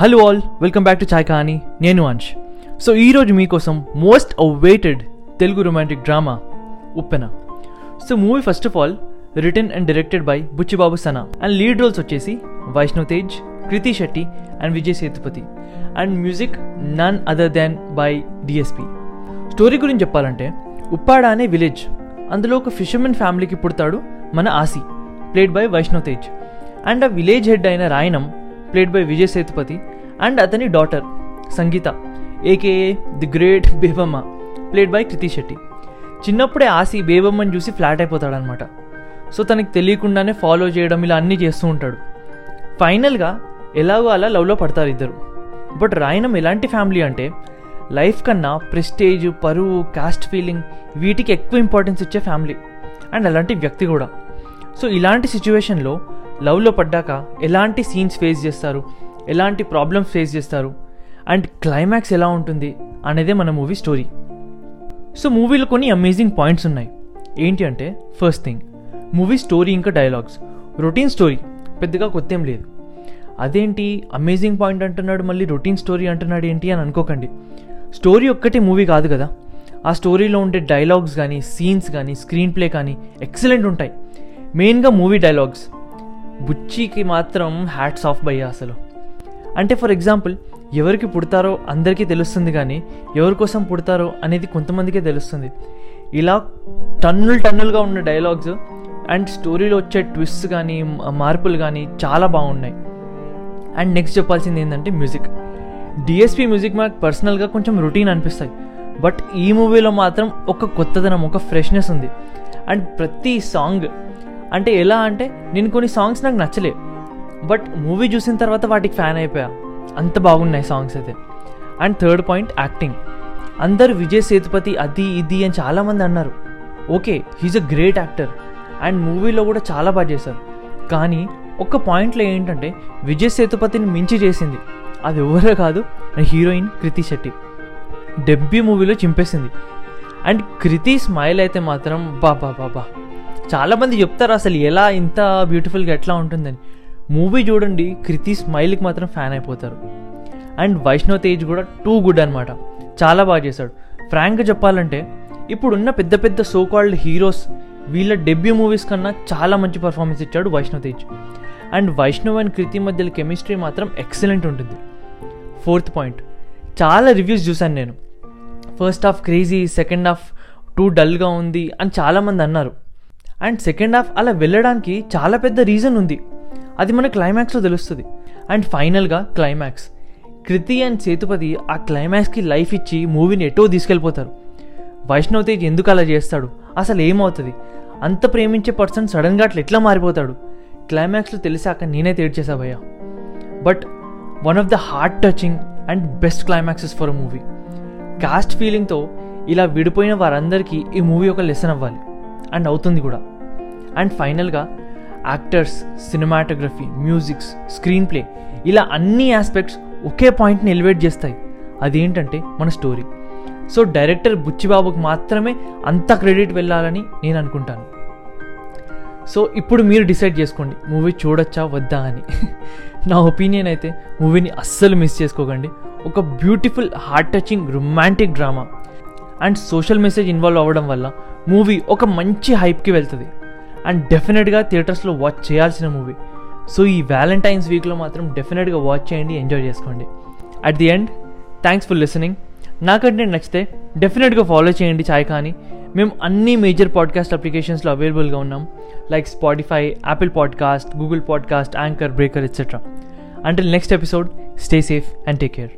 Hello all welcome back to Chai Kahani నేను Ansh so ఈరోజు మీకోసం most awaited Telugu romantic drama Uppena. So movie first of all written and directed by Buchibabu Sana. And lead roles వచ్చేసి Vaishnav Tej Krithi Shetty and Vijay Sethupathi and music none other than by DSP story గురించి చెప్పాలంటే ఉప్పాడ అనే village అందులో ఒక fishermen ఫ్యామిలీకి పుడతాడు మన Aasi played by Vaishnav Tej and ఆ విలేజ్ హెడ్ అయిన Rayanam played by Vijay Sethupathi and అతని daughter Sangeetha AKA the great Bebamma played by Krithi Shetty చిన్నప్పుడే ఆసి బేబమ్మని చూసి ఫ్లాట్ అయిపోతాడనమాట సో తనకి తెలియకుండానే ఫాలో చేయడం ఇలా అన్నీ చేస్తూ ఉంటాడు. ఫైనల్గా ఎలాగో అలా లవ్లో పడతారు ఇద్దరు. బట్ రాయనం ఎలాంటి ఫ్యామిలీ అంటే లైఫ్ కన్నా ప్రెస్టేజ్ పరువు కాస్ట్ ఫీలింగ్ వీటికి ఎక్కువ ఇంపార్టెన్స్ ఇచ్చే ఫ్యామిలీ అండ్ అలాంటి వ్యక్తి కూడా. సో ఇలాంటి సిచ్యువేషన్లో లవ్లో పడ్డాక ఎలాంటి సీన్స్ ఫేస్ చేస్తారు? ఎలాంటి ప్రాబ్లమ్స్ ఫేస్ చేస్తారు? అండ్ క్లైమాక్స్ ఎలా ఉంటుంది అనేదే మన మూవీ స్టోరీ సో మూవీలో కొన్ని అమేజింగ్ పాయింట్స్ ఉన్నాయి. ఏంటి అంటే ఫస్ట్ థింగ్ మూవీ స్టోరీ ఇంకా డైలాగ్స్ రొటీన్ స్టోరీ పెద్దగా కొత్త ఏం లేదు. అదేంటి? అమేజింగ్ పాయింట్ అంటున్నాడు మళ్ళీ రొటీన్ స్టోరీ అంటున్నాడు ఏంటి అని అనుకోకండి. స్టోరీ ఒక్కటే మూవీ కాదు కదా? ఆ స్టోరీలో ఉండే డైలాగ్స్ కానీ సీన్స్ కానీ స్క్రీన్ ప్లే కానీ ఎక్సలెంట్ ఉంటాయి. మెయిన్గా మూవీ డైలాగ్స్ బుచ్చికి మాత్రం హ్యాట్స్ ఆఫ్ భయ్యా అసలు. అంటే ఫర్ ఎగ్జాంపుల్ ఎవరికి పుడతారో అందరికీ తెలుస్తుంది కానీ ఎవరి కోసం పుడతారో అనేది కొంతమందికే తెలుస్తుంది. ఇలా టన్నులు టన్నులుగా ఉన్న డైలాగ్స్ అండ్ స్టోరీలో వచ్చే ట్విస్ట్ కానీ మార్పులు కానీ చాలా బాగున్నాయి. అండ్ నెక్స్ట్ చెప్పాల్సింది ఏంటంటే మ్యూజిక్ డిఎస్పి మ్యూజిక్ మాకు పర్సనల్గా కొంచెం రొటీన్ అనిపిస్తాయి. బట్ ఈ మూవీలో మాత్రం ఒక కొత్తదనం ఒక ఫ్రెష్నెస్ ఉంది. అండ్ ప్రతి సాంగ్ అంటే ఎలా అంటే నేను కొన్ని సాంగ్స్ నాకు నచ్చలే. బట్ మూవీ చూసిన తర్వాత వాటికి ఫ్యాన్ అయిపోయా. అంత బాగున్నాయి సాంగ్స్ అయితే. అండ్ థర్డ్ పాయింట్ యాక్టింగ్ అందరు విజయ్ సేతుపతి అది ఇది అని చాలామంది అన్నారు. Okay he's a great actor and మూవీలో కూడా చాలా బాగా చేశారు. కానీ ఒక్క పాయింట్లో ఏంటంటే విజయ్ సేతుపతిని మించి చేసింది. అది ఎవరో కాదు హీరోయిన్ కృతి శెట్టి. డెబ్బీ మూవీలో చింపేసింది. అండ్ కృతి స్మైల్ అయితే మాత్రం బాబా బాబా చాలామంది చెప్తారు అసలు ఎలా ఇంత బ్యూటిఫుల్గా ఎట్లా ఉంటుందని. మూవీ చూడండి కృతి స్మైల్కి మాత్రం ఫ్యాన్ అయిపోతారు. అండ్ వైష్ణవ్ తేజ్ కూడా టూ గుడ్ అనమాట చాలా బాగా చేశాడు. ఫ్రాంక్గా చెప్పాలంటే ఇప్పుడున్న పెద్ద పెద్ద సో కాల్డ్ హీరోస్ వీళ్ళ డెబ్యూ మూవీస్ కన్నా చాలా మంచి పర్ఫార్మెన్స్ ఇచ్చాడు వైష్ణవ్ తేజ్ అండ్ వైష్ణవ్ అండ్ కృతి మధ్యలో కెమిస్ట్రీ మాత్రం ఎక్సలెంట్ ఉంటుంది. ఫోర్త్ పాయింట్ చాలా రివ్యూస్ చూశాను నేను. First half crazy second half too డల్గా ఉంది అని చాలామంది అన్నారు. అండ్ సెకండ్ హాఫ్ అలా వెళ్ళడానికి చాలా పెద్ద రీజన్ ఉంది. అది మన క్లైమాక్స్లో తెలుస్తుంది. అండ్ ఫైనల్గా క్లైమాక్స్. కృతి అండ్ సేతుపతి ఆ క్లైమాక్స్కి లైఫ్ ఇచ్చి మూవీని ఎటో తీసుకెళ్ళిపోతారు. వైష్ణవ్ తేజ్ ఎందుకు అలా చేస్తాడు? అసలు ఏమవుతుంది? అంత ప్రేమించే పర్సన్ సడన్గా అట్లా ఎట్లా మారిపోతాడు? క్లైమాక్స్లో తెలిసాక నేనే తేడ్చేసా భయ్య. But one of the heart touching and best climaxes for a movie. Caste ఫీలింగ్తో ఇలా విడిపోయిన వారందరికీ ఈ మూవీ ఒక లెసన్ అవ్వాలి. అండ్ అవుతుంది కూడా. అండ్ ఫైనల్గా actors cinematography musics screen play ఇలా అన్ని ఆస్పెక్ట్స్ ఒకే పాయింట్ని ఎలివేట్ చేస్తాయి. అదేంటంటే మన స్టోరీ. సో డైరెక్టర్ బుచ్చిబాబుకి మాత్రమే అంత క్రెడిట్ వెళ్ళాలని నేను అనుకుంటాను. సో ఇప్పుడు మీరు డిసైడ్ చేసుకోండి మూవీ చూడొచ్చా వద్దా అని. నా ఒపీనియన్ అయితే మూవీని అస్సలు మిస్ చేసుకోకండి. ఒక beautiful heart touching romantic drama. And social message involve అవ్వడం వల్ల మూవీ ఒక మంచి హైప్కి వెళ్తుంది. అండ్ డెఫినెట్గా థియేటర్స్లో వాచ్ చేయాల్సిన మూవీ. సో ఈ వ్యాలంటైన్స్ వీక్లో మాత్రం డెఫినెట్గా వాచ్ చేయండి ఎంజాయ్ చేసుకోండి. At the end thanks for listening నాకంటే నచ్చితే డెఫినెట్గా ఫాలో చేయండి చాయ్ కానీ. మేము అన్ని మేజర్ పాడ్కాస్ట్ అప్లికేషన్స్లో అవైలబుల్గా ఉన్నాం. Like Spotify Apple podcast Google podcast Anchor breaker etcetera until next episode stay safe and take care